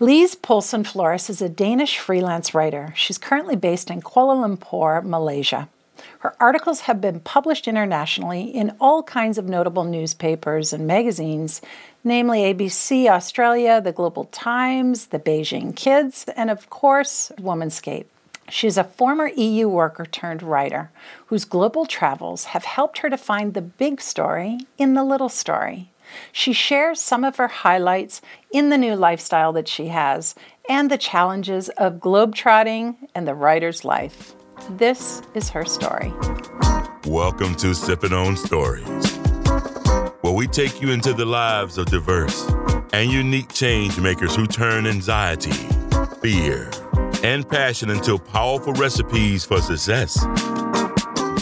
Lise Poulsen Flores is a Danish freelance writer. She's currently based in Kuala Lumpur, Malaysia. Her articles have been published internationally in all kinds of notable newspapers and magazines, namely ABC Australia, the Global Times, the Beijing Kids, and of course, Womanscape. She's a former EU worker turned writer whose global travels have helped her to find the big story in the little story. She shares some of her highlights in the new lifestyle that she has and the challenges of globetrotting and the writer's life. This is her story. Welcome to Sipping on Stories, where we take you into the lives of diverse and unique change makers who turn anxiety, fear, and passion into powerful recipes for success.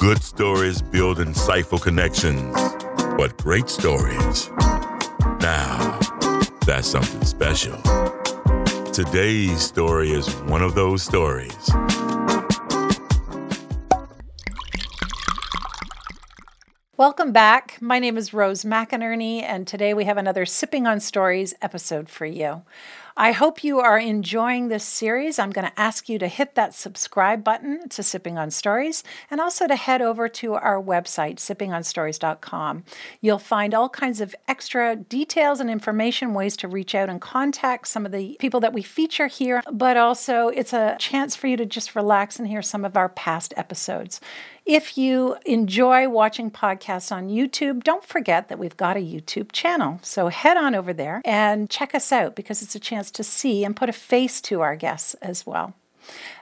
Good stories build insightful connections, but great stories. Now, that's something special. Today's story is one of those stories. Welcome back. My name is Rose McInerney, and today we have another Sipping on Stories episode for you. I hope you are enjoying this series. I'm going to ask you to hit that subscribe button to Sipping on Stories and also to head over to our website, sippingonstories.com. You'll find all kinds of extra details and information, ways to reach out and contact some of the people that we feature here, but also it's a chance for you to just relax and hear some of our past episodes. If you enjoy watching podcasts on YouTube, don't forget that we've got a YouTube channel. So head on over there and check us out because it's a chance to see and put a face to our guests as well.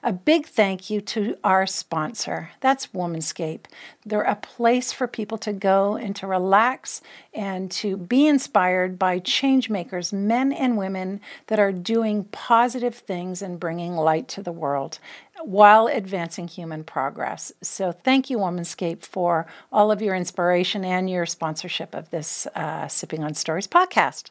A big thank you to our sponsor. That's Womanscape. They're a place for people to go and to relax and to be inspired by change makers, men and women that are doing positive things and bringing light to the world while advancing human progress. So, thank you, Womanscape, for all of your inspiration and your sponsorship of this uh, Sipping on Stories podcast.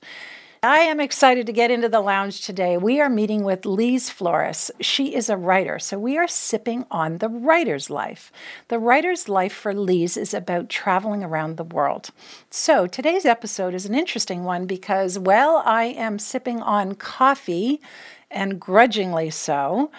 I am excited to get into the lounge today. We are meeting with Lise Flores. She is a writer, so we are sipping on the writer's life. The writer's life for Lise is about traveling around the world. So today's episode is an interesting one because, well, I am sipping on coffee, and grudgingly so.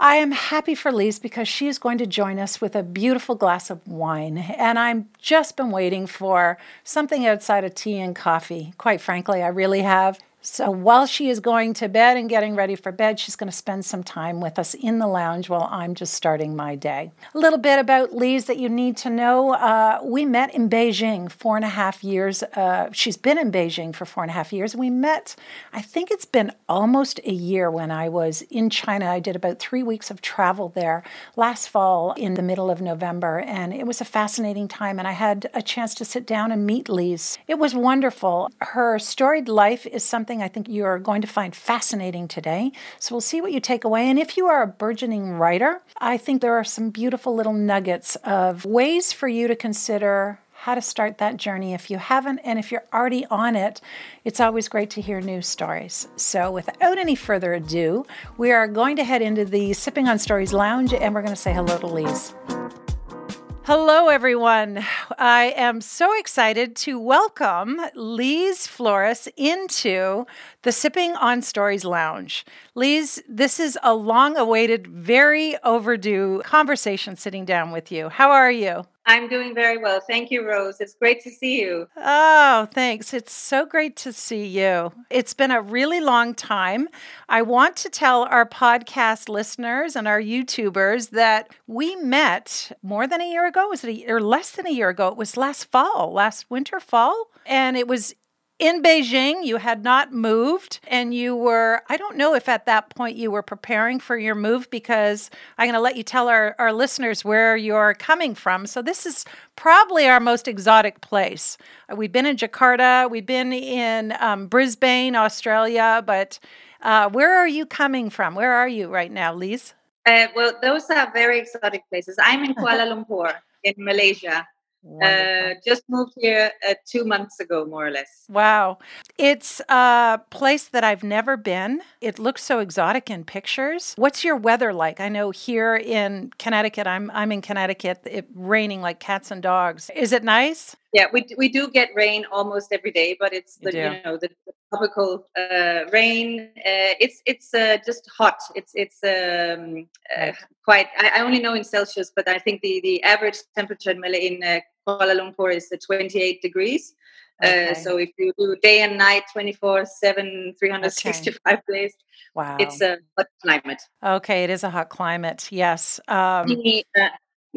I am happy for Lise because she is going to join us with a beautiful glass of wine. And I've just been waiting for something outside of tea and coffee. Quite frankly, I really have. So while she is going to bed and getting ready for bed, she's going to spend some time with us in the lounge while I'm just starting my day. A little bit about Lise that you need to know. Uh, we met in Beijing four and a half years. Uh, she's been in Beijing for four and a half years. We met, I think it's been almost a year when I was in China. I did about three weeks of travel there last fall in the middle of November, and it was a fascinating time. And I had a chance to sit down and meet Lise. It was wonderful. Her storied life is something something I think you're going to find fascinating today. So we'll see what you take away. And if you are a burgeoning writer, I think there are some beautiful little nuggets of ways for you to consider how to start that journey if you haven't. And if you're already on it, it's always great to hear new stories. So, without any further ado, we are going to head into the Sipping on Stories Lounge and we're going to say hello to Lise. Hello, everyone. I am so excited to welcome Lise Flores into the Sipping on Stories Lounge. Lise, this is a long awaited, very overdue conversation sitting down with you. How are you? I'm doing very well. Thank you, Rose. It's great to see you. Oh, thanks. It's so great to see you. It's been a really long time. I want to tell our podcast listeners and our YouTubers that we met more than a year ago. Was it a, or less than a year ago? It was last fall, last winter, fall. And it was in Beijing, you had not moved, and you were, I don't know if at that point you were preparing for your move because I'm going to let you tell our, our listeners where you're coming from. So, this is probably our most exotic place. We've been in Jakarta, we've been in um, Brisbane, Australia, but uh, where are you coming from? Where are you right now, Lise? Uh, well, those are very exotic places. I'm in Kuala Lumpur in Malaysia. Uh, just moved here uh, two months ago, more or less. Wow. It's a place that I've never been. It looks so exotic in pictures. What's your weather like? I know here in Connecticut, I'm, I'm in Connecticut, it raining like cats and dogs. Is it nice? Yeah, we we do get rain almost every day, but it's the you, you know the, the tropical uh, rain. Uh, it's it's uh, just hot. It's it's um, uh, quite. I, I, only know in Celsius, but I think the the average temperature in in uh, Kuala Lumpur is 28 degrees. Uh, okay. so if you do day and night, 24 7, 365 okay. days, wow. it's a hot climate. Okay, it is a hot climate. Yes. Um,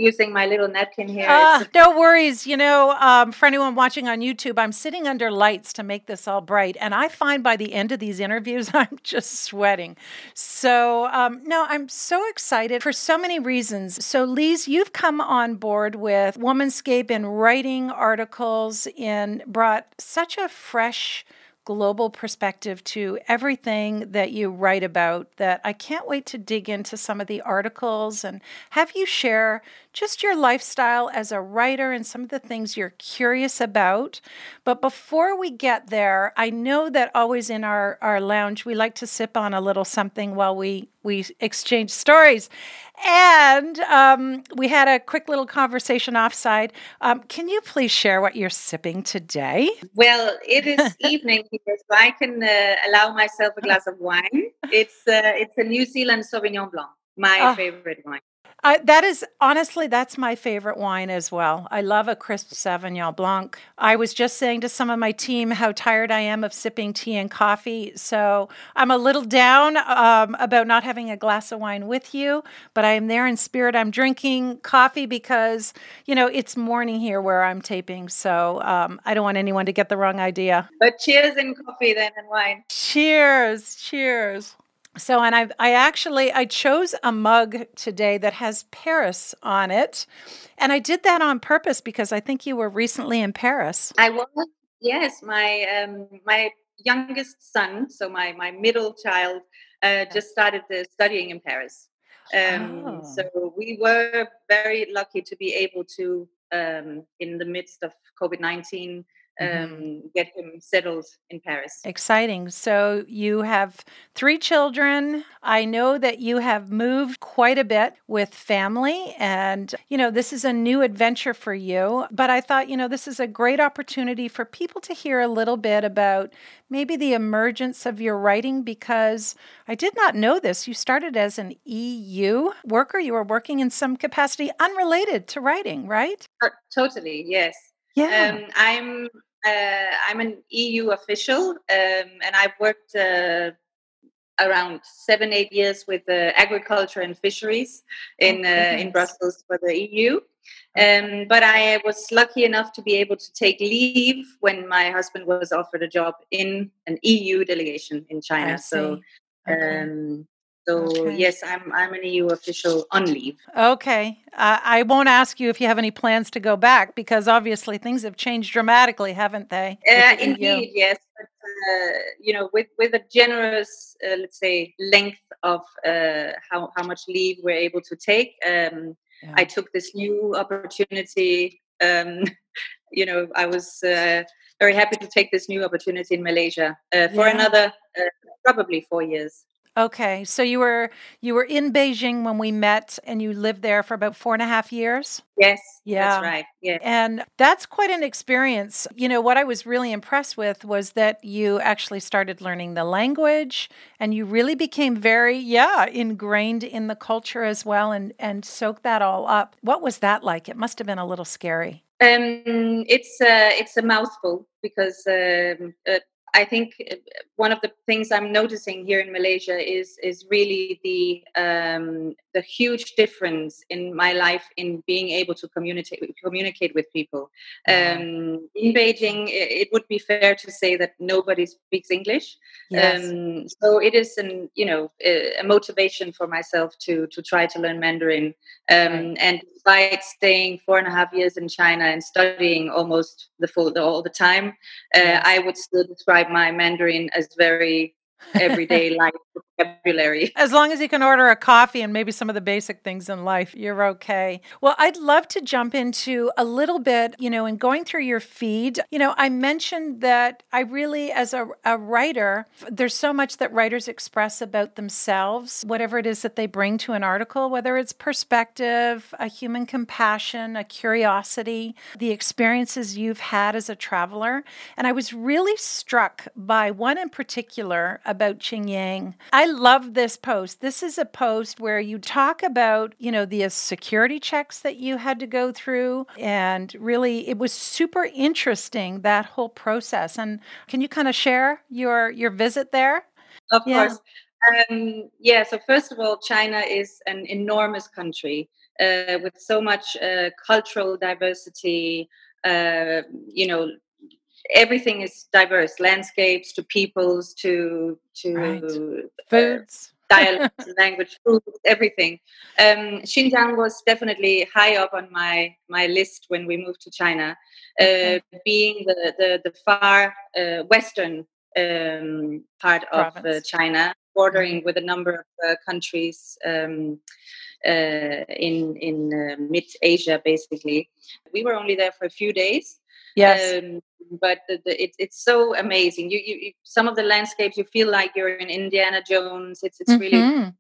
using my little napkin here. Uh, no worries. You know, um, for anyone watching on YouTube, I'm sitting under lights to make this all bright. And I find by the end of these interviews, I'm just sweating. So, um, no, I'm so excited for so many reasons. So, Lise, you've come on board with Womanscape in writing articles and brought such a fresh, global perspective to everything that you write about that I can't wait to dig into some of the articles and have you share just your lifestyle as a writer and some of the things you're curious about. But before we get there, I know that always in our, our lounge we like to sip on a little something while we we exchange stories. And um, we had a quick little conversation offside. Um, can you please share what you're sipping today? Well, it is evening here, so I can uh, allow myself a glass of wine. It's uh, it's a New Zealand Sauvignon Blanc, my oh. favorite wine. I, that is honestly, that's my favorite wine as well. I love a crisp Sauvignon Blanc. I was just saying to some of my team how tired I am of sipping tea and coffee. So I'm a little down um, about not having a glass of wine with you, but I am there in spirit. I'm drinking coffee because, you know, it's morning here where I'm taping. So um, I don't want anyone to get the wrong idea. But cheers in coffee then and wine. Cheers. Cheers. So, and I, I actually I chose a mug today that has Paris on it, and I did that on purpose because I think you were recently in Paris. I was, yes. My um, my youngest son, so my my middle child, uh, just started uh, studying in Paris. Um, oh. So we were very lucky to be able to, um, in the midst of COVID nineteen, Mm-hmm. Um, get him settled in Paris. Exciting. So you have three children. I know that you have moved quite a bit with family, and you know, this is a new adventure for you. But I thought, you know, this is a great opportunity for people to hear a little bit about maybe the emergence of your writing because I did not know this. You started as an EU worker, you were working in some capacity unrelated to writing, right? Uh, totally, yes. Yeah. Um, I'm uh, I'm an EU official, um, and I've worked uh, around seven, eight years with uh, agriculture and fisheries in oh, in Brussels for the EU. Um, but I was lucky enough to be able to take leave when my husband was offered a job in an EU delegation in China. So okay. um, so okay. yes, I'm I'm an EU official on leave. Okay, uh, I won't ask you if you have any plans to go back because obviously things have changed dramatically, haven't they? Uh, indeed, yes. But, uh, you know, with with a generous, uh, let's say, length of uh, how how much leave we're able to take, um, yeah. I took this new opportunity. Um, you know, I was uh, very happy to take this new opportunity in Malaysia for yeah. another probably four years. Okay, so you were you were in Beijing when we met, and you lived there for about four and a half years. Yes, yeah, that's right. Yeah, and that's quite an experience. You know, what I was really impressed with was that you actually started learning the language, and you really became very, yeah, ingrained in the culture as well, and and soaked that all up. What was that like? It must have been a little scary. Um, it's a it's a mouthful because um, uh, I think uh, one of the things I'm noticing here in Malaysia is is really the um, the huge difference in my life in being able to communicate communicate with people. Um, in Beijing, it would be fair to say that nobody speaks English. Yes. Um, so it is an you know a, motivation for myself to to try to learn Mandarin. Um, right. And despite staying four and a half years in China and studying almost the full all the time, uh, I would still describe my Mandarin as very everyday life vocabulary. As long as you can order a coffee and maybe some of the basic things in life, you're okay. Well, I'd love to jump into a little bit, you know, in going through your feed. You know, I mentioned that I really, as a, a writer, there's so much that writers express about themselves, whatever it is that they bring to an article, whether it's perspective, a human compassion, a curiosity, the experiences you've had as a traveler. And I was really struck by one in particular about Xinjiang. I love this post. This is a post where you talk about, you know, the security checks that you had to go through. And really, it was super interesting, that whole process. And can you kind of share your, your visit there? Of yeah. course. Um, yeah, so first of all, China is an enormous country uh, with so much uh, cultural diversity, uh, you know, everything is diverse landscapes to peoples to to right. uh, foods dialects language food everything um, xinjiang was definitely high up on my my list when we moved to china uh, being the the, the far uh, western um, part Province. of uh, china bordering mm-hmm. with a number of uh, countries um, uh, in in mid asia basically we were only there for a few days Yes. Um, but the, the, it, it's so amazing. You, you, you, some of the landscapes, you feel like you're in Indiana Jones. It's, it's mm-hmm. really. Um,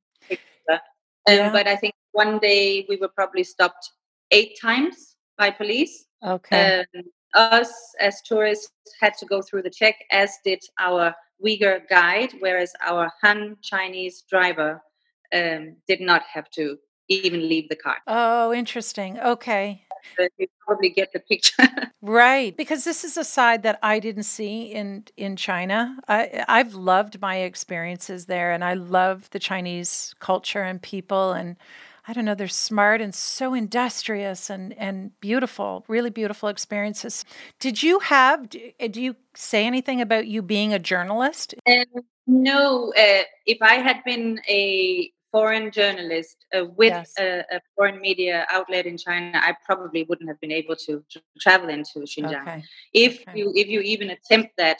yeah. But I think one day we were probably stopped eight times by police. Okay. Um, us as tourists had to go through the check, as did our Uyghur guide, whereas our Han Chinese driver um, did not have to even leave the car. Oh, interesting. Okay you probably get the picture. right, because this is a side that I didn't see in in China. I I've loved my experiences there, and I love the Chinese culture and people and. I don't know, they're smart and so industrious and, and beautiful, really beautiful experiences. Did you have, do, you say anything about you being a journalist? Um, no, uh, if I had been a foreign journalist uh, with yes. a, a, foreign media outlet in China, I probably wouldn't have been able to, to travel into Xinjiang. Okay. If okay. you if you even attempt that,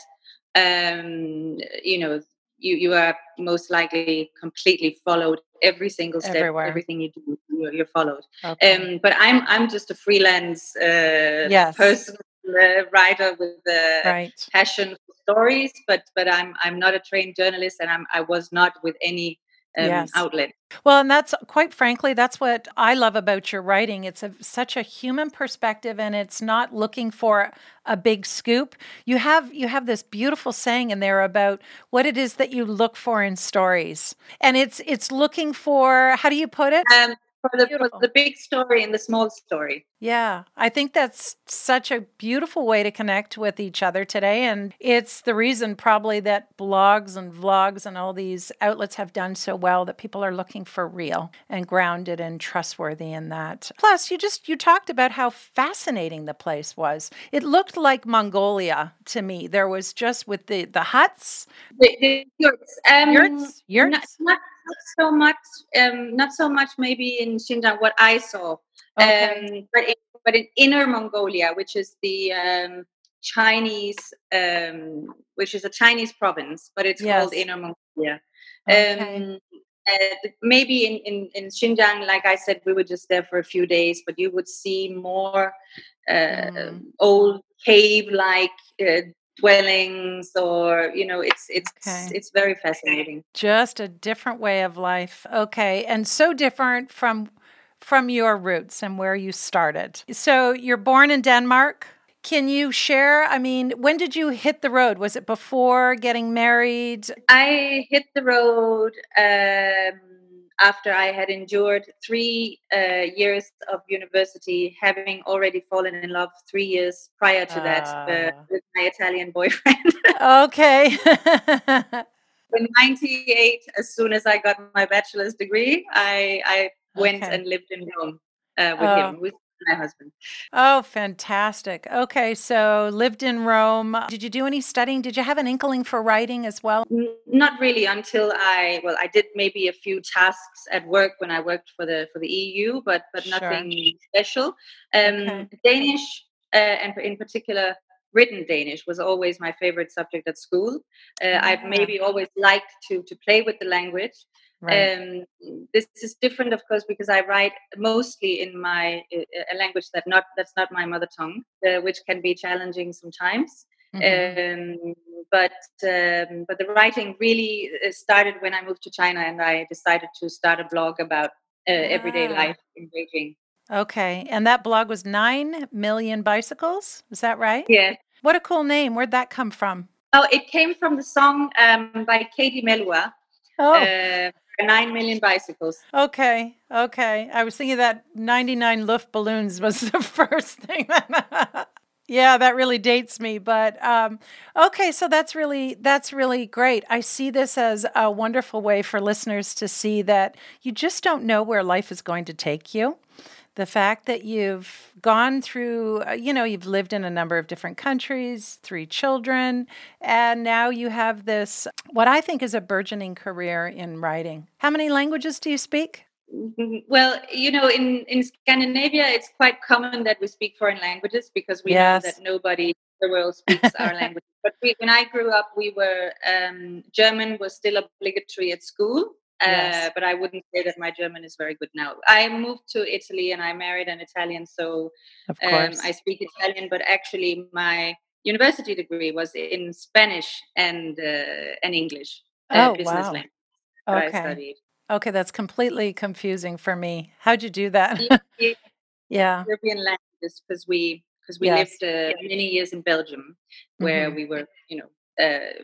um, you know, you you are most likely completely followed every single step, Everywhere. everything you do, you're, you're followed. Okay. Um, but I'm I'm just a freelance uh, yes. person. Uh, writer with a right. passion for stories, but but I'm I'm not a trained journalist, and I'm I was not with any um, yes. outlet. Well, and that's quite frankly, that's what I love about your writing. It's a, such a human perspective, and it's not looking for a big scoop. You have you have this beautiful saying in there about what it is that you look for in stories, and it's it's looking for how do you put it? Um, for the, for the big story and the small story. Yeah, I think that's such a beautiful way to connect with each other today. And it's the reason probably that blogs and vlogs and all these outlets have done so well that people are looking for real and grounded and trustworthy in that. Plus, you just you talked about how fascinating the place was. It looked like Mongolia to me. There was just with the the huts. The, the yurts. Um, yurts. Yurts. Not, not not so much. Um, not so much. Maybe in Xinjiang, what I saw. Okay. Um, but in, but in Inner Mongolia, which is the um, Chinese, um, which is a Chinese province, but it's yes. called Inner Mongolia. Okay. Um, uh, maybe in, in, in Xinjiang, like I said, we were just there for a few days, but you would see more uh, mm. old cave-like uh, dwellings or you know it's it's okay. it's very fascinating. Just a different way of life. Okay and so different from from your roots and where you started. So you're born in denmark. Can you share i mean when did you hit the road? Was it before getting married? I hit the road um after I had endured three uh, years of university, having already fallen in love three years prior to uh. that uh, ah. with my Italian boyfriend. okay. in 98, as soon as I got my bachelor's degree, I, I went okay. and lived in Rome uh, with oh. him. We my husband. Oh, fantastic. Okay, so lived in Rome. Did you do any studying? Did you have an inkling for writing as well? Not really until I well, I did maybe a few tasks at work when I worked for the for the EU, but but nothing sure. special. Um, okay. Danish uh, and in particular written Danish was always my favorite subject at school. Uh, I've maybe always liked to to play with the language. Right. Um, this is different, of course, because I write mostly in my uh, a language that not that's not my mother tongue, uh, which can be challenging sometimes. Mm-hmm. Um, but um, but the writing really uh, started when I moved to China, and I decided to start a blog about uh, everyday ah. life in Beijing. Okay, and that blog was nine million bicycles. Is that right? Yeah. What a cool name! Where'd that come from? Oh, it came from the song um, by Katie Melua. Oh. 9 million bicycles. Okay, okay. I was thinking that 99 Luft balloons was the first thing. yeah, that really dates me. But um, okay, so that's really that's really great. I see this as a wonderful way for listeners to see that you just don't know where life is going to take you the fact that you've gone through, uh, you know, you've lived in a number of different countries, three children, and now you have this, what I think is a burgeoning career in writing. How many languages do you speak? Well, you know, in, in Scandinavia, it's quite common that we speak foreign languages because we yes. know that nobody in the world speaks our language. But we, when I grew up, we were um, German was still obligatory at school, Yes. Uh, but I wouldn't say that my German is very good now. I moved to Italy and I married an Italian, so um, I speak Italian. But actually, my university degree was in Spanish and uh, and English. Uh, oh business wow! Language okay. Okay, that's completely confusing for me. How'd you do that? yeah, European languages because we because we yes. lived uh, many years in Belgium, where mm-hmm. we were, you know, uh,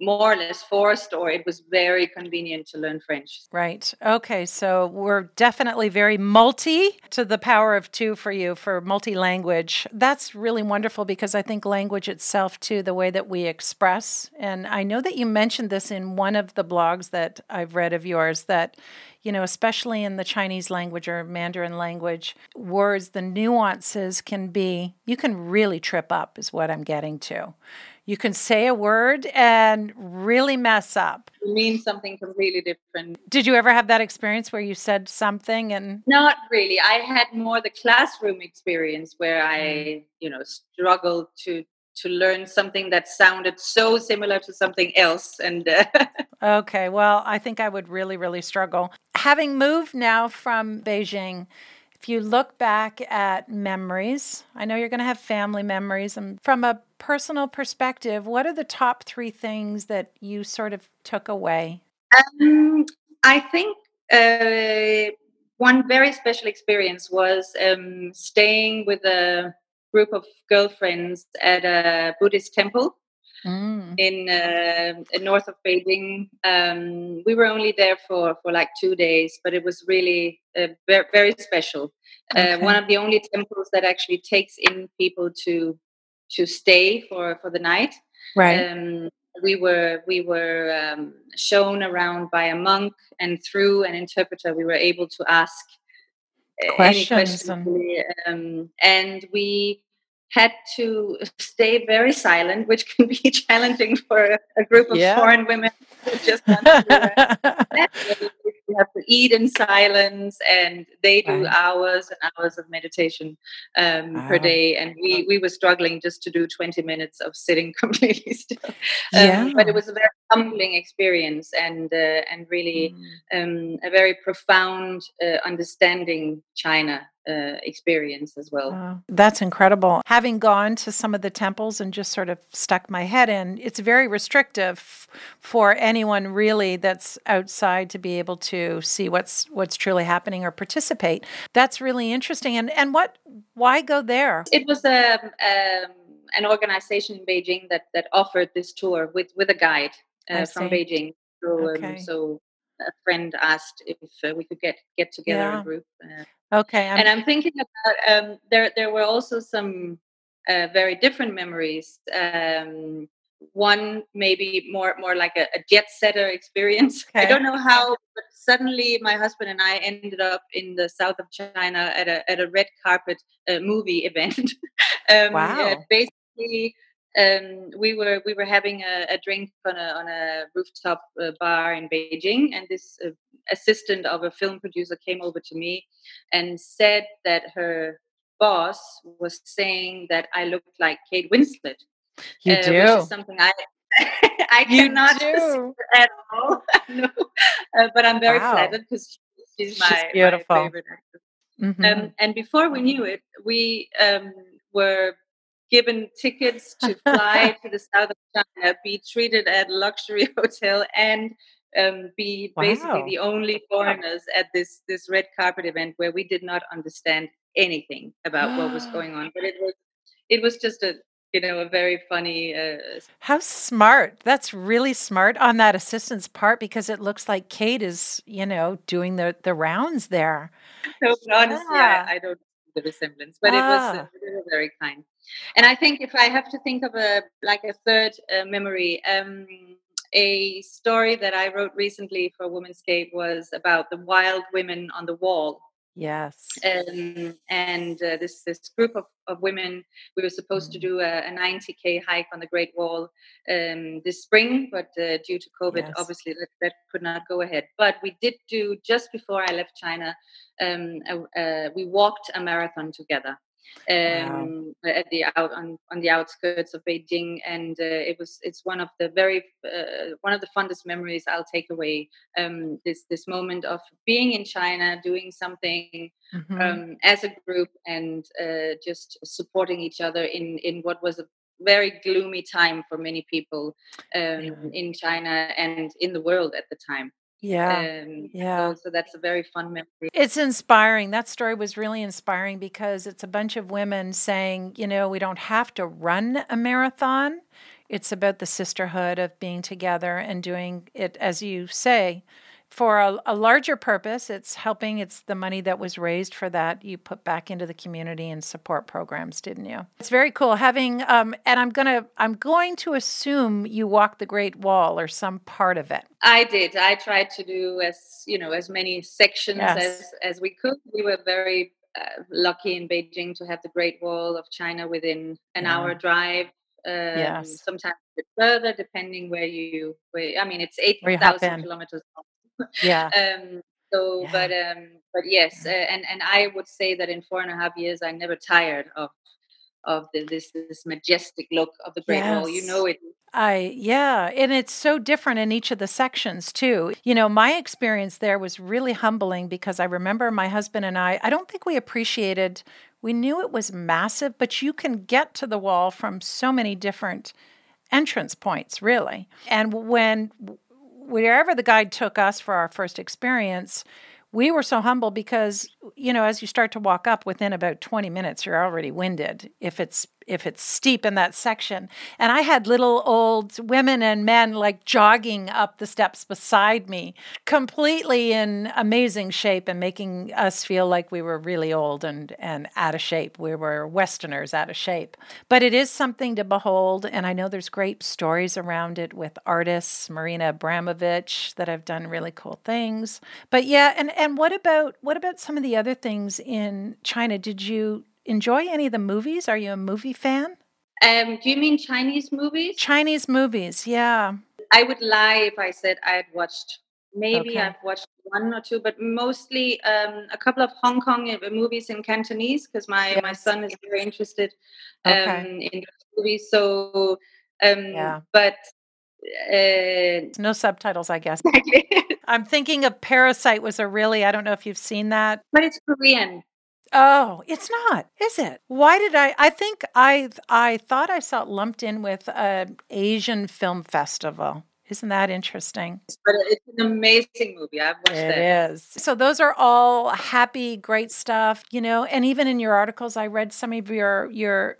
more or less forced or it was very convenient to learn French. Right. Okay. So we're definitely very multi to the power of two for you for multi language. That's really wonderful because I think language itself, too, the way that we express. And I know that you mentioned this in one of the blogs that I've read of yours that you know, especially in the Chinese language or Mandarin language, words, the nuances can be, you can really trip up, is what I'm getting to. You can say a word and really mess up. It means something completely different. Did you ever have that experience where you said something and Not really. I had more the classroom experience where I, mm. you know, struggled to to learn something that sounded so similar to something else and uh, okay well i think i would really really struggle having moved now from beijing if you look back at memories, I know you're going to have family memories. And from a personal perspective, what are the top three things that you sort of took away? Um, I think uh, one very special experience was um, staying with a group of girlfriends at a Buddhist temple mm. in, uh, in north of Beijing. Um, we were only there for, for like two days, but it was really uh, very, very special. Uh, okay. Uh, one of the only temples that actually takes in people to to stay for for the night. Right. Um, we were we were um, shown around by a monk, and through an interpreter, we were able to ask questions. Any questions um, and we had to stay very silent, which can be challenging for a, group of yeah. foreign women just have to eat in silence, and they do right. hours and hours of meditation um, per day, and we we were struggling just to do twenty minutes of sitting completely still. Um, yeah. But it was a very humbling experience, and uh, and really mm. um, a very profound uh, understanding China uh, experience as well. Wow. That's incredible. Having gone to some of the temples and just sort of stuck my head in, it's very restrictive for anyone really that's outside to be able to see what's what's truly happening or participate. That's really interesting. And and what why go there? It was a. Um, um, an organization in Beijing that that offered this tour with with a guide uh, from Beijing. So, um, okay. um, so a friend asked if uh, we could get get together yeah. a group. Uh, okay, I'm... and I'm thinking about um, there. There were also some uh, very different memories. Um, one maybe more more like a, a jet setter experience. Okay. I don't know how, but suddenly my husband and I ended up in the south of China at a at a red carpet uh, movie event. um, wow! basically um, we were we were having a, a, drink on a on a rooftop uh, bar in Beijing, and this uh, assistant of a film producer came over to me and said that her boss was saying that I looked like Kate Winslet. You uh, do. Which is something I I cannot at all. no, uh, but I'm very wow. flattered because she's my, she's beautiful. my favorite actress. Mm-hmm. Um, and before we knew it, we um, were given tickets to fly to the south of China, be treated at a luxury hotel, and um, be wow. basically the only foreigners at this this red carpet event where we did not understand anything about what was going on. But it was it was just a you know a very funny. Uh, How smart! That's really smart on that assistant's part because it looks like Kate is you know doing the the rounds there. So honestly, yeah. I, I don't the resemblance, but ah. it was uh, ah. very kind. And I think if I have to think of a like a third uh, memory, um, a story that I wrote recently for Womanscape was about the wild women on the wall. Yes. Um, and uh, this this group of, of women, we were supposed mm. to do a, a, 90k hike on the Great Wall um, this spring, but uh, due to COVID, yes. obviously that, that could not go ahead. But we did do just before I left China. Um, uh, we walked a marathon together um, wow. at the out on, on the outskirts of Beijing, and uh, it was it's one of the very uh, one of the fondest memories I'll take away. Um, this this moment of being in China, doing something mm-hmm. um, as a group, and uh, just supporting each other in in what was a very gloomy time for many people um, in China and in the world at the time. Yeah. Um, yeah. So, so, that's a very fun memory. It's inspiring. That story was really inspiring because it's a bunch of women saying, you know, we don't have to run a marathon. It's about the sisterhood of being together and doing it, as you say, for a, a, larger purpose. It's helping, it's the money that was raised for that you put back into the community and support programs, didn't you? It's very cool having, um, and I'm going to, I'm going to assume you walked the Great Wall or some part of it. I did. I tried to do as, you know, as many sections yes. as, as we could. We were very uh, lucky in Beijing to have the Great Wall of China within an yeah. hour drive. Um, yes. Sometimes a bit further, depending where you. Where, I mean, it's eight thousand kilometers long yeah. um, so, yeah. but um, but yes, uh, and and I would say that in four and a half years, I never tired of of the, this this majestic look of the Great yes. Wall. You know it. I yeah, and it's so different in each of the sections too. You know, my experience there was really humbling because I remember my husband and I. I don't think we appreciated. We knew it was massive, but you can get to the wall from so many different entrance points, really. And when wherever the guide took us for our first experience, we were so humble because you know as you start to walk up within about 20 minutes you're already winded. If it's if it's steep in that section. And I had little old women and men like jogging up the steps beside me, completely in amazing shape and making us feel like we were really old and, and out of shape. We were Westerners out of shape. But it is something to behold. And I know there's great stories around it with artists, Marina Abramović, that have done really cool things. But yeah, and, and what about what about some of the other things in China? Did you enjoy any of the movies? Are you a movie fan? Um, do you mean Chinese movies? Chinese movies, yeah. I would lie if I said I had watched. Maybe okay. I've watched one or two, but mostly um, a couple of Hong Kong uh, movies in Cantonese because my yes. my son is very interested um, okay. in movies. So, um, yeah. but uh, no subtitles, I guess. I'm thinking of Parasite was a really I don't know if you've seen that, but it's Korean. Oh, it's not, is it? Why did I? I think I I thought I saw it lumped in with an Asian film festival. Isn't that interesting? But it's an amazing movie. I've watched it. It is. So those are all happy, great stuff, you know. And even in your articles, I read some of your your.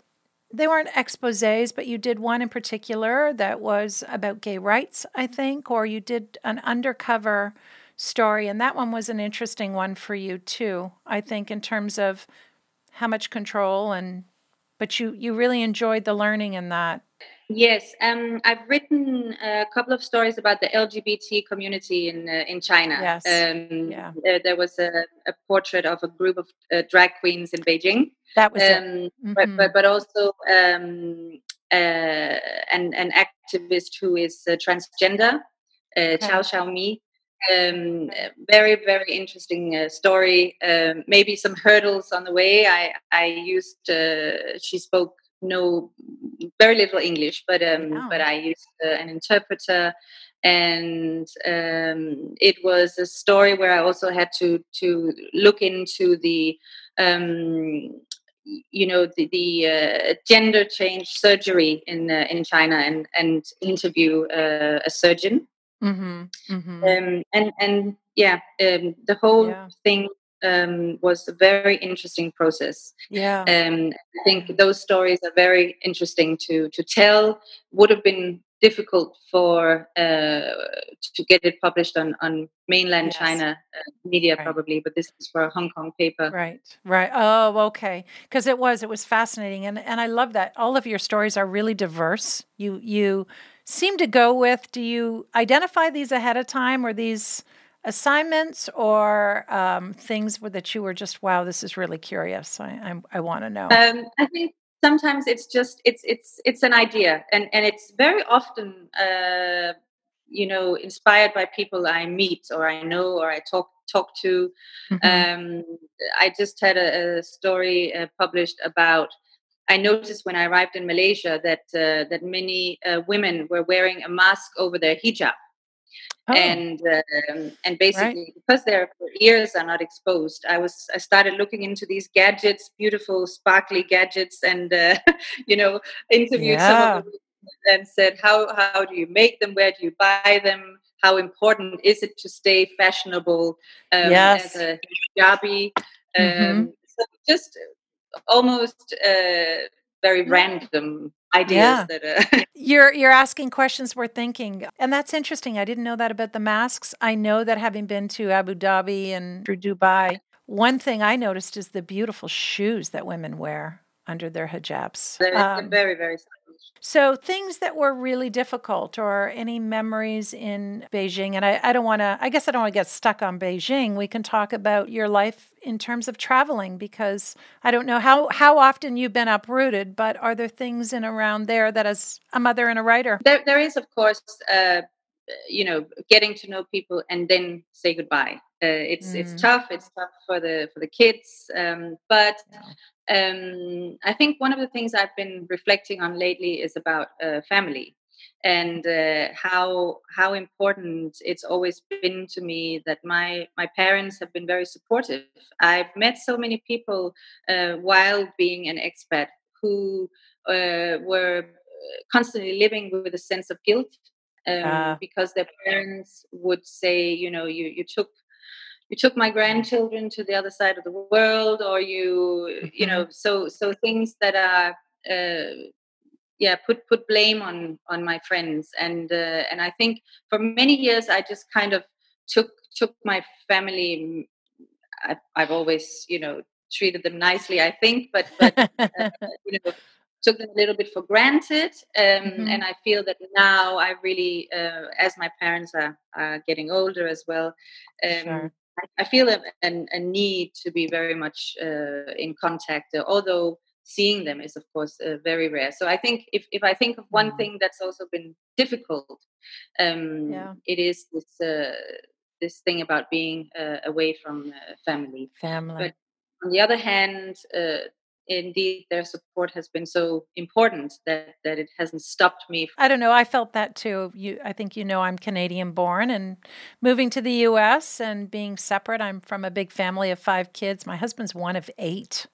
They weren't exposés, but you did one in particular that was about gay rights, I think, or you did an undercover story. And that one was an interesting one for you too, I think, in terms of how much control and but you you really enjoyed the learning in that. Yes, um, I've written a couple of stories about the LGBT community in uh, in China. Yes. Um, yeah. Uh, there was a, a, portrait of a group of uh, drag queens in Beijing. That was um. Mm-hmm. But, but but also um, uh, an an activist who is uh, transgender, uh, okay. Chao Xiaomi, um, very very interesting uh, story. Um, maybe some hurdles on the way. I I used uh, she spoke no very little English, but um, oh. but I used uh, an interpreter, and um, it was a story where I also had to to look into the um, you know the, the uh, gender change surgery in uh, in China and and interview uh, a surgeon. Mm-hmm. Mm-hmm. Um, and and yeah, um, the whole yeah. thing um, was a very interesting process. Yeah, um, I think those stories are very interesting to to tell. Would have been difficult for uh, to get it published on on mainland yes. China uh, media right. probably, but this is for a Hong Kong paper. Right, right. Oh, okay. Because it was it was fascinating, and and I love that all of your stories are really diverse. You you seem to go with. Do you identify these ahead of time, or these? assignments or um, things that you were just wow this is really curious i i, I want to know um, i think sometimes it's just it's it's it's an idea and and it's very often uh, you know inspired by people i meet or i know or i talk talk to mm-hmm. um, i just had a, a story uh, published about i noticed when i arrived in malaysia that uh, that many uh, women were wearing a mask over their hijab Oh. And um, and basically right. because their ears are not exposed, I was I started looking into these gadgets, beautiful sparkly gadgets, and uh, you know interviewed yeah. some of them and said how how do you make them? Where do you buy them? How important is it to stay fashionable um, yes. as a hijabi? Mm-hmm. Um, mm-hmm. so just almost uh, very random ideas yeah. that uh, you're you're asking questions we're thinking and that's interesting i didn't know that about the masks i know that having been to abu dhabi and through dubai one thing i noticed is the beautiful shoes that women wear under their hijabs they're, um, they're very very so, things that were really difficult, or any memories in Beijing, and I, I don't want to, I guess I don't want to get stuck on Beijing. We can talk about your life in terms of traveling because I don't know how, how often you've been uprooted, but are there things in around there that, as a mother and a writer? There, there is, of course, uh, you know, getting to know people and then say goodbye. Uh, it's mm. it's tough. It's tough for the for the kids, um, but um, I think one of the things I've been reflecting on lately is about uh, family and uh, how how important it's always been to me that my my parents have been very supportive. I've met so many people uh, while being an expat who uh, were uh, constantly living with a sense of guilt um, ah. because their parents would say, you know, you you took you took my grandchildren to the other side of the world or you you know mm-hmm. so so things that are uh, yeah put put blame on on my friends and uh, and i think for many years i just kind of took took my family i've, I've always you know treated them nicely i think but but uh, you know took them a little bit for granted um, mm-hmm. and i feel that now i really uh, as my parents are, are getting older as well um, sure. I feel a, a, a, need to be very much uh, in contact, uh, although seeing them is, of course, uh, very rare. So I think if, if I think of one mm. thing that's also been difficult, um, yeah. it is this uh, this thing about being uh, away from uh, family. Family. But on the other hand, indeed their support has been so important that that it hasn't stopped me i don't know i felt that too you i think you know i'm canadian born and moving to the us and being separate i'm from a big family of five kids my husband's one of eight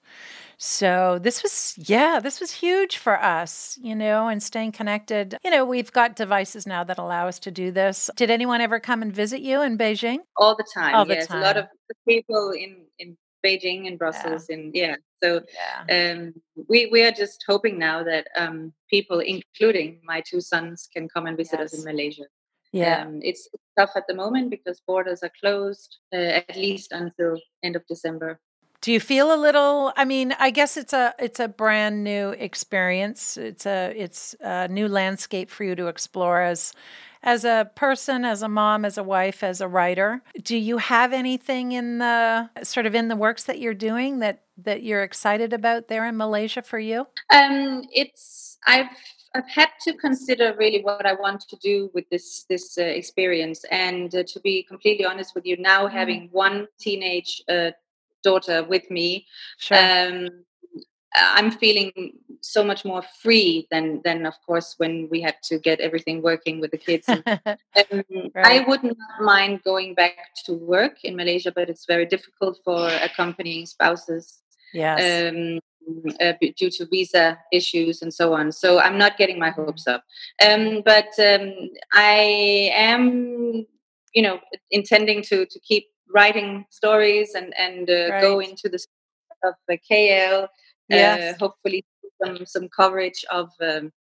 so this was yeah this was huge for us you know and staying connected you know we've got devices now that allow us to do this did anyone ever come and visit you in beijing all the time all the yes time. a lot of people in in Beijing and Brussels yeah. and yeah. So yeah. Um, we we are just hoping now that um, people, including my two sons, can come and visit yes. us in Malaysia. Yeah, um, it's tough at the moment because borders are closed uh, at least until end of December. Do you feel a little? I mean, I guess it's a it's a brand new experience. It's a it's a new landscape for you to explore as as a person, as a mom, as a wife, as a writer. Do you have anything in the sort of in the works that you're doing that that you're excited about there in Malaysia for you? Um, it's I've I've had to consider really what I want to do with this this uh, experience, and uh, to be completely honest with you, now mm-hmm. having one teenage uh, daughter with me, sure. um, I'm feeling so much more free than than of course when we had to get everything working with the kids. And, um, right. I would not mind going back to work in Malaysia, but it's very difficult for accompanying spouses. Yes. Um, uh, due to visa issues and so on. So I'm not getting my hopes up. Um, but um, I am, you know, intending to to keep writing stories and and uh, right. go into the of the KL. Uh, hopefully, some some coverage of. Um,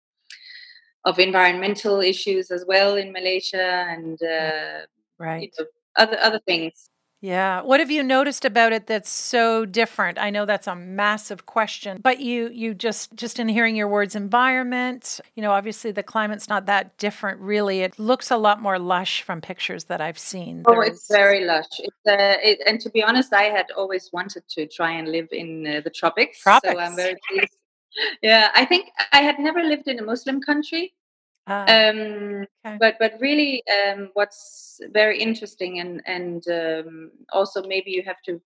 of environmental issues as well in Malaysia and uh, right you know, other other things. Yeah. What have you noticed about it that's so different? I know that's a massive question, but you you just just in hearing your words environment, you know, obviously the climate's not that different really. It looks a lot more lush from pictures that I've seen. Oh, There's... it's very lush. It's uh, it, and to be honest, I had always wanted to try and live in uh, the tropics. Tropics. So I'm very pleased. Yeah, I think I had never lived in a Muslim country. Ah, um, okay. But but really, um, what's very interesting and and um, also maybe you have to,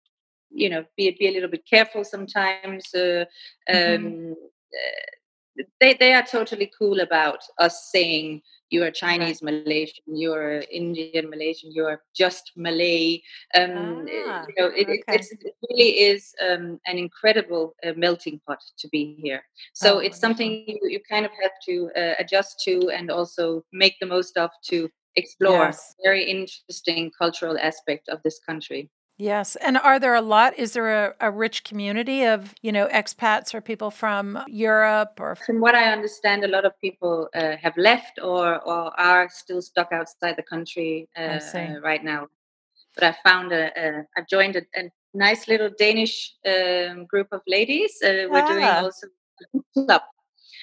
you know, be be a little bit careful sometimes. Uh, mm-hmm. uh, they they are totally cool about us saying you are Chinese Malaysian, you are Indian Malaysian, you are just Malay. Um, ah, you know, it, okay. it, really is um, an incredible uh, melting pot to be here. So oh, it's something you, you, kind of have to uh, adjust to and also make the most of to explore. Yes. Very interesting cultural aspect of this country. Yes. And are there a lot? Is there a, a, rich community of, you know, expats or people from Europe or? From what I understand, a lot of people uh, have left or, or are still stuck outside the country uh, uh, right now. But I found a, a I've joined a, a, nice little Danish um, group of ladies. Uh, we're ah. doing also a club.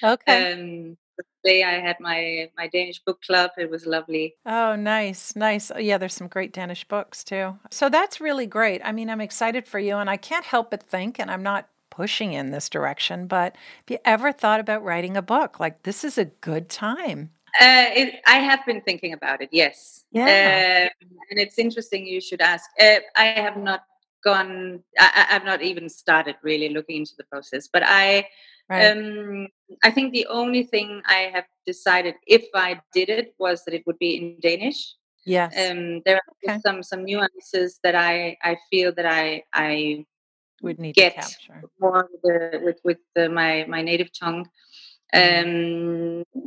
Okay. Um, day I had my my Danish book club. It was lovely. Oh, nice, nice. Oh, yeah, there's some great Danish books too. So that's really great. I mean, I'm excited for you, and I can't help but think, and I'm not pushing in this direction, but have you ever thought about writing a book? Like, this is a good time. Uh, it, I have been thinking about it. Yes. Yeah. Uh, and it's interesting you should ask. Uh, I have not gone. I, I've not even started really looking into the process, but I Right. Um, I think the only thing I have decided if I did it was that it would be in Danish. Yes. Um, there are okay. some some nuances that I I feel that I I would need get to capture more with the, with, with the, my my native tongue. Mm. Um,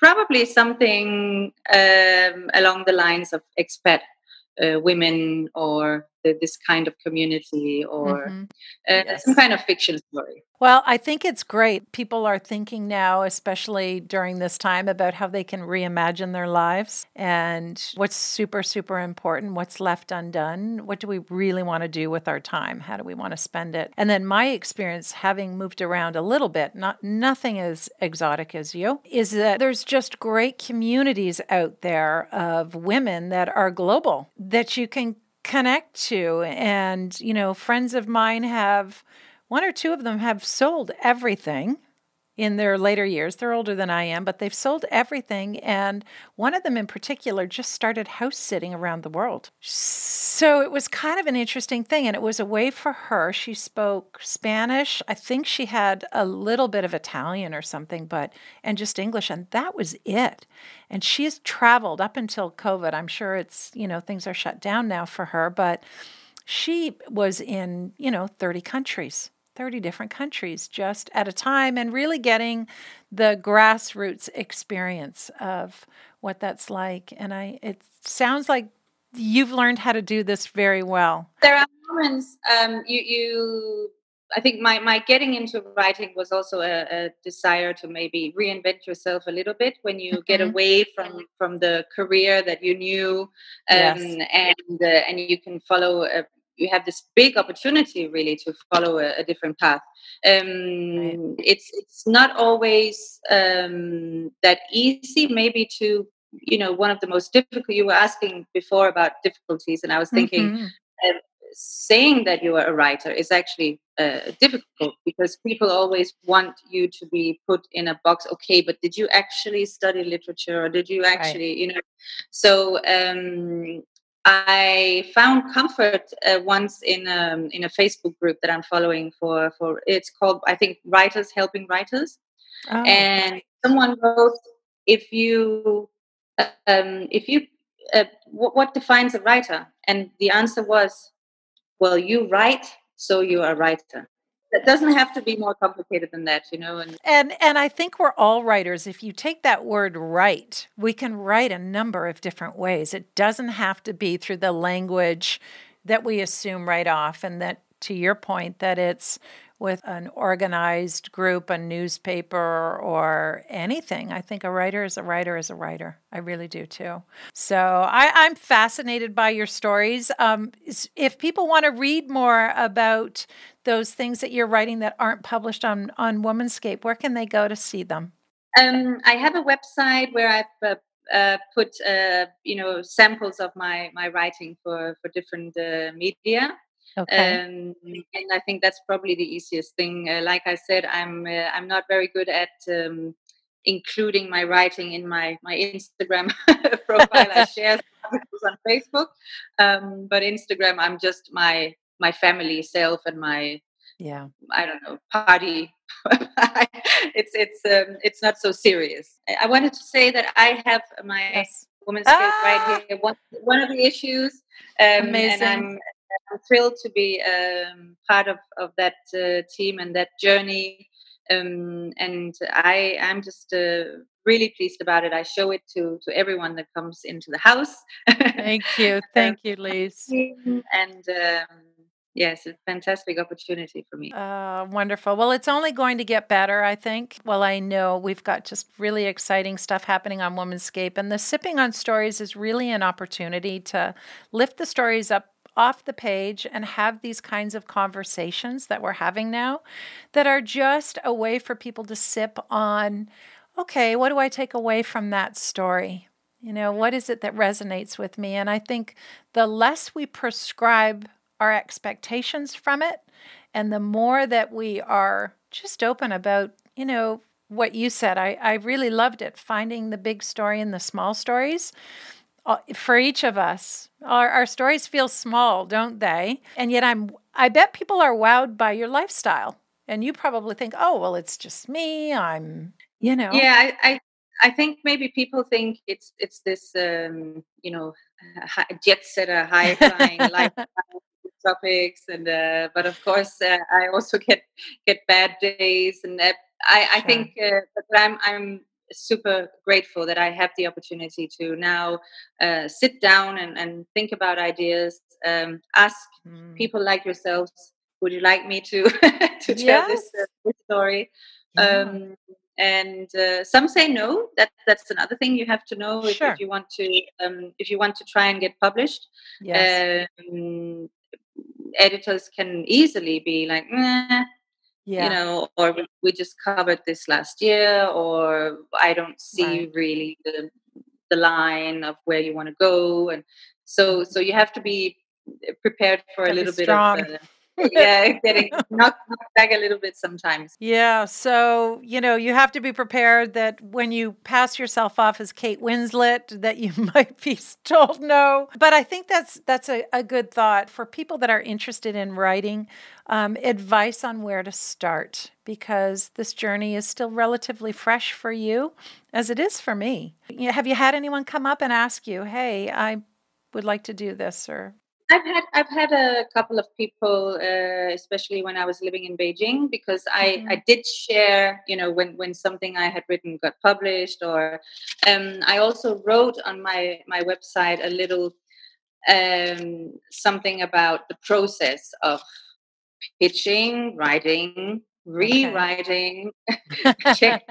probably something um, along the lines of expat uh, women or the, this kind of community or mm-hmm. uh, yes. some kind of fiction story. Well, I think it's great. People are thinking now, especially during this time, about how they can reimagine their lives and what's super, super important, what's left undone, what do we really want to do with our time, how do we want to spend it. And then my experience, having moved around a little bit, not nothing as exotic as you, is that there's just great communities out there of women that are global that you can connect to. And, you know, friends of mine have, one or two of them have sold everything in their later years. They're older than I am, but they've sold everything. And one of them in particular just started house sitting around the world. So it was kind of an interesting thing. And it was a way for her. She spoke Spanish. I think she had a little bit of Italian or something, but, and just English. And that was it. And she's traveled up until COVID. I'm sure it's, you know, things are shut down now for her, but she was in, you know, 30 countries. 30 different countries just at a time and really getting the grassroots experience of what that's like and i it sounds like you've learned how to do this very well there are moments um, you you I think my, my getting into writing was also a, a, desire to maybe reinvent yourself a little bit when you mm-hmm. get away from from the career that you knew, um, yes. and uh, and you can follow. A, you have this big opportunity really to follow a, a different path. Um. It's it's not always um, that easy, maybe to you know one of the most difficult. You were asking before about difficulties, and I was thinking. Mm-hmm. Uh, saying that you are a writer is actually uh, difficult because people always want you to be put in a box. Okay, but did you actually study literature, or did you actually, right. you know? So um, I found comfort uh, once in um, in a Facebook group that I'm following for for it's called I think Writers Helping Writers, oh. and someone wrote if you um, if you uh, what, what defines a writer, and the answer was, well, you write, so you are a writer it doesn't have to be more complicated than that you know and and and i think we're all writers if you take that word write we can write a number of different ways it doesn't have to be through the language that we assume right off and that to your point that it's with an organized group, a newspaper, or anything. I think a writer is a writer is a writer. I really do too. So I, am fascinated by your stories. Um, if people want to read more about those things that you're writing that aren't published on on Womanscape, where can they go to see them? Um, I have a website where I've uh, uh, put uh, you know samples of my my writing for for different uh, media Okay. Um, and I think that's probably the easiest thing. Uh, like I said, I'm uh, I'm not very good at um, including my writing in my my Instagram profile. I share articles on Facebook, um, but Instagram, I'm just my my family self and my yeah I don't know party. it's it's um, it's not so serious. I wanted to say that I have my yes. woman's ah! right here. One one of the issues, um, Amazing. and I'm I'm thrilled to be um, part of, of that uh, team and that journey. Um, and I I'm just uh, really pleased about it. I show it to to everyone that comes into the house. Thank you, thank you, Liz. And um, yes, it's a fantastic opportunity for me. Uh, wonderful. Well, it's only going to get better, I think. Well, I know we've got just really exciting stuff happening on Womanscape, and the Sipping on Stories is really an opportunity to lift the stories up off the page and have these kinds of conversations that we're having now that are just a way for people to sip on okay, what do I take away from that story? You know, what is it that resonates with me? And I think the less we prescribe our expectations from it, and the more that we are just open about, you know, what you said, I, I really loved it, finding the big story in the small stories uh, for each of us. Our, our stories feel small, don't they? And yet, I'm. I bet people are wowed by your lifestyle, and you probably think, "Oh, well, it's just me. I'm, you know." Yeah, I, I, I think maybe people think it's it's this, um, you know, jet setter, high flying lifestyle topics, and uh, but of course, uh, I also get get bad days, and I, I sure. think, uh, but I'm I'm super grateful that I have the opportunity to now uh, sit down and, and think about ideas, um, ask mm. people like yourselves, would you like me to to tell yes. this, uh, this, story? Yeah. Um, and uh, some say no. That that's another thing you have to know sure. if, if, you want to um, if you want to try and get published. Yes. Editors can easily be like, yeah. you know or we, we just covered this last year or i don't see right. really the the line of where you want to go and so so you have to be prepared for a little bit of uh, yeah, getting knocked, back a little bit sometimes. Yeah. So, you know, you have to be prepared that when you pass yourself off as Kate Winslet, that you might be told no. But I think that's that's a, a good thought for people that are interested in writing, um, advice on where to start because this journey is still relatively fresh for you, as it is for me. Have you had anyone come up and ask you, hey, I would like to do this or I've had I've had a couple of people, uh, especially when I was living in Beijing, because I mm-hmm. I did share, you know, when when something I had written got published, or um, I also wrote on my my website a little um, something about the process of pitching, writing, rewriting, okay. check,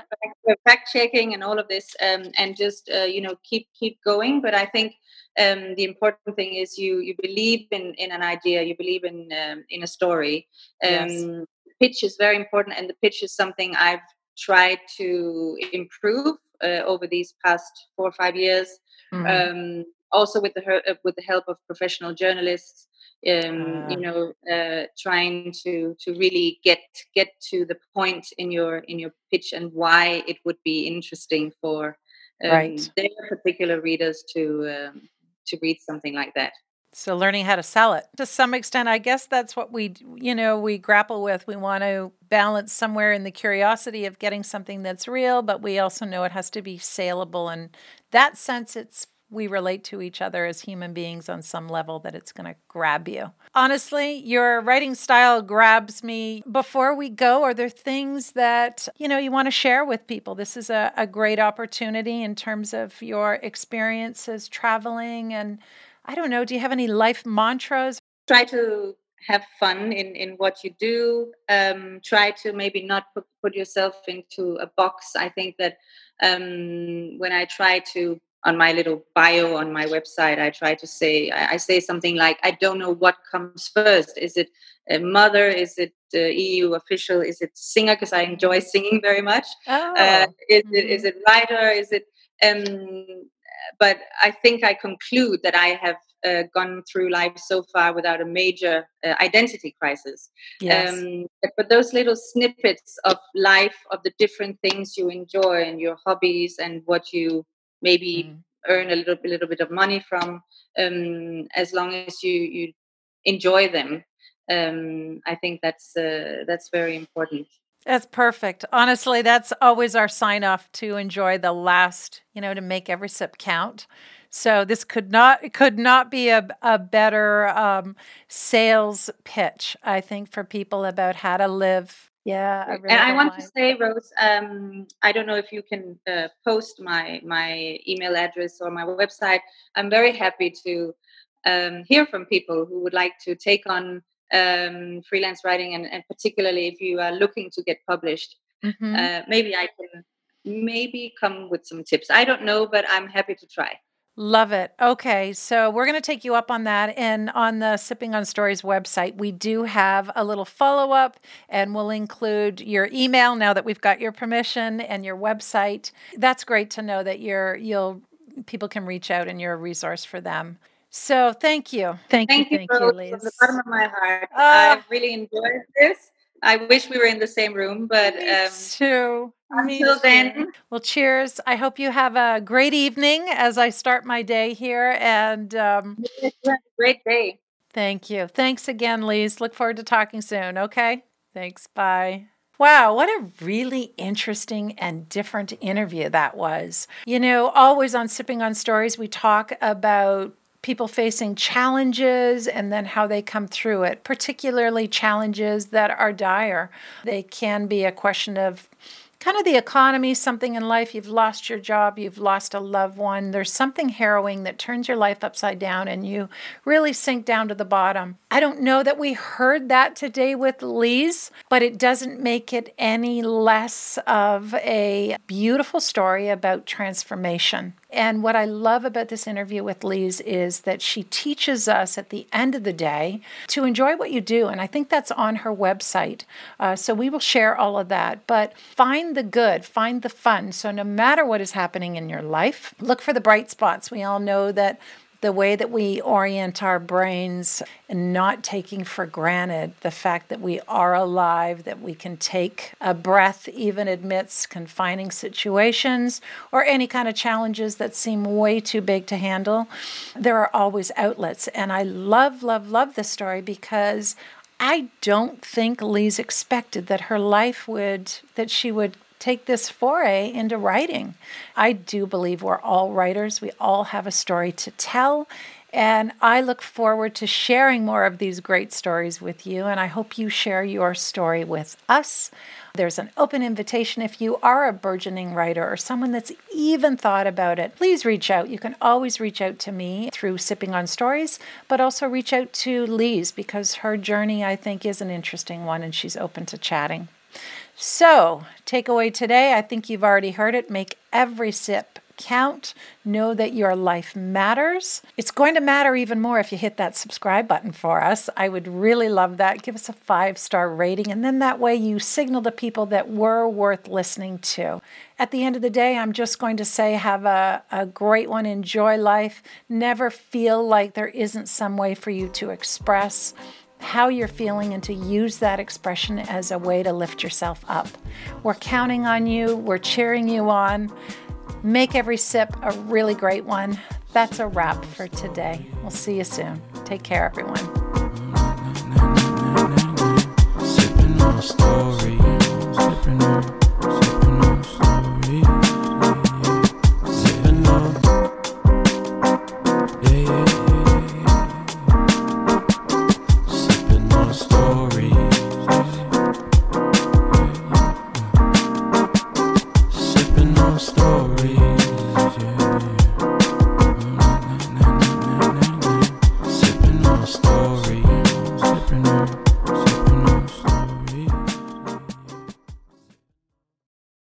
fact checking, and all of this, um, and just uh, you know keep keep going. But I think um, the important thing is you you believe in in an idea, you believe in um, in a story. Um, yes. Pitch is very important, and the pitch is something I've tried to improve uh, over these past four or five years. Mm-hmm. Um, also with the uh, with the help of professional journalists um, you know uh, trying to to really get get to the point in your in your pitch and why it would be interesting for um, right. their particular readers to um, to read something like that. So learning how to sell it. To some extent i guess that's what we you know we grapple with. We want to balance somewhere in the curiosity of getting something that's real but we also know it has to be saleable. And that sense it's we relate to each other as human beings on some level that it's going to grab you. Honestly, your writing style grabs me. Before we go, are there things that, you know, you want to share with people? This is a, a great opportunity in terms of your experiences traveling and I don't know, do you have any life mantras? Try to have fun in, in what you do. Um, try to maybe not put, put yourself into a box. I think that um, when I try to on my little bio on my website i try to say i, say something like i don't know what comes first is it a mother is it eu official is it singer because i enjoy singing very much oh. uh, is, mm-hmm. it, is it writer is it um, but i think i conclude that i have uh, gone through life so far without a major uh, identity crisis. Yes. Um, but those little snippets of life, of the different things you enjoy and your hobbies and what you maybe mm. earn a little, a little bit of money from um, as long as you you enjoy them. Um, i think that's uh, that's very important. That's perfect. Honestly that's always our sign off to enjoy the last you know to make every sip count. So this could not could not be a, a better um, sales pitch, I think, for people about how to live yeah, I really and I want like to say, Rose, um, I don't know if you can uh, post my my email address or my website. I'm very happy to um, hear from people who would like to take on um, freelance writing, and, and, particularly if you are looking to get published. Mm-hmm. Uh, maybe I can maybe come with some tips. I don't know, but I'm happy to try. Love it. Okay, so we're going to take you up on that. And on the Sipping on Stories website, we do have a little follow up, and we'll include your email now that we've got your permission and your website. That's great to know that you're you'll people can reach out and you're a resource for them. So thank you, thank, thank you, thank you, Liz. From the bottom of my heart, uh, I really enjoyed this. I wish we were in the same room, but um, too. Until then, well, cheers. I hope you have a great evening as I start my day here. And um, great day. Thank you. Thanks again, Lise. Look forward to talking soon. Okay. Thanks. Bye. Wow, what a really interesting and different interview that was. You know, always on Sipping on Stories, we talk about people facing challenges and then how they come through it, particularly challenges that are dire. They can be a question of kind of the economy, something in life. You've lost your job, you've lost a loved one. There's something harrowing that turns your life upside down and you really sink down to the bottom. I don't know that we heard that today with Lise, but it doesn't make it any less of a beautiful story about transformation. And what I love about this interview with Lise is that she teaches us at the end of the day to enjoy what you do. And I think that's on her website. Uh, so we will share all of that. But find the good, find the fun. So no matter what is happening in your life, look for the bright spots. We all know that the way that we orient our brains and not taking for granted the fact that we are alive, that we can take a breath even amidst confining situations or any kind of challenges that seem way too big to handle. There are always outlets. And I love, love, love this story because I don't think Lise expected that her life would, that she would take this foray into writing. I do believe we're all writers, we all have a story to tell. And I look forward to sharing more of these great stories with you. And I hope you share your story with us. There's an open invitation if you are a burgeoning writer or someone that's even thought about it. Please reach out. You can always reach out to me through Sipping on Stories, but also reach out to Lise because her journey, I think, is an interesting one and she's open to chatting. So, takeaway today I think you've already heard it make every sip count. Know that your life matters. It's going to matter even more if you hit that subscribe button for us. I would really love that. Give us a five star rating, and then that way you signal to people that we're worth listening to. At the end of the day, I'm just going to say have a, a great one. Enjoy life. Never feel like there isn't some way for you to express how you're feeling and to use that expression as a way to lift yourself up. We're counting on you, we're cheering you on. Make every sip a really great one. That's a wrap for today. We'll see you soon. Take care, everyone.